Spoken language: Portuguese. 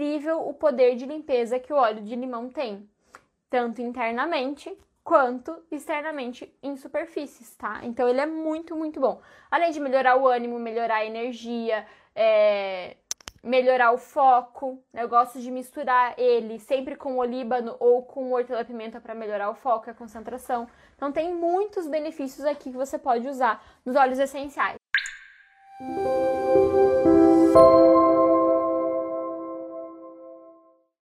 incrível o poder de limpeza que o óleo de limão tem, tanto internamente quanto externamente em superfícies, tá? Então ele é muito, muito bom. Além de melhorar o ânimo, melhorar a energia, é, melhorar o foco. Né? Eu gosto de misturar ele sempre com olíbano ou com hortelã-pimenta para melhorar o foco e a concentração. Então tem muitos benefícios aqui que você pode usar nos óleos essenciais.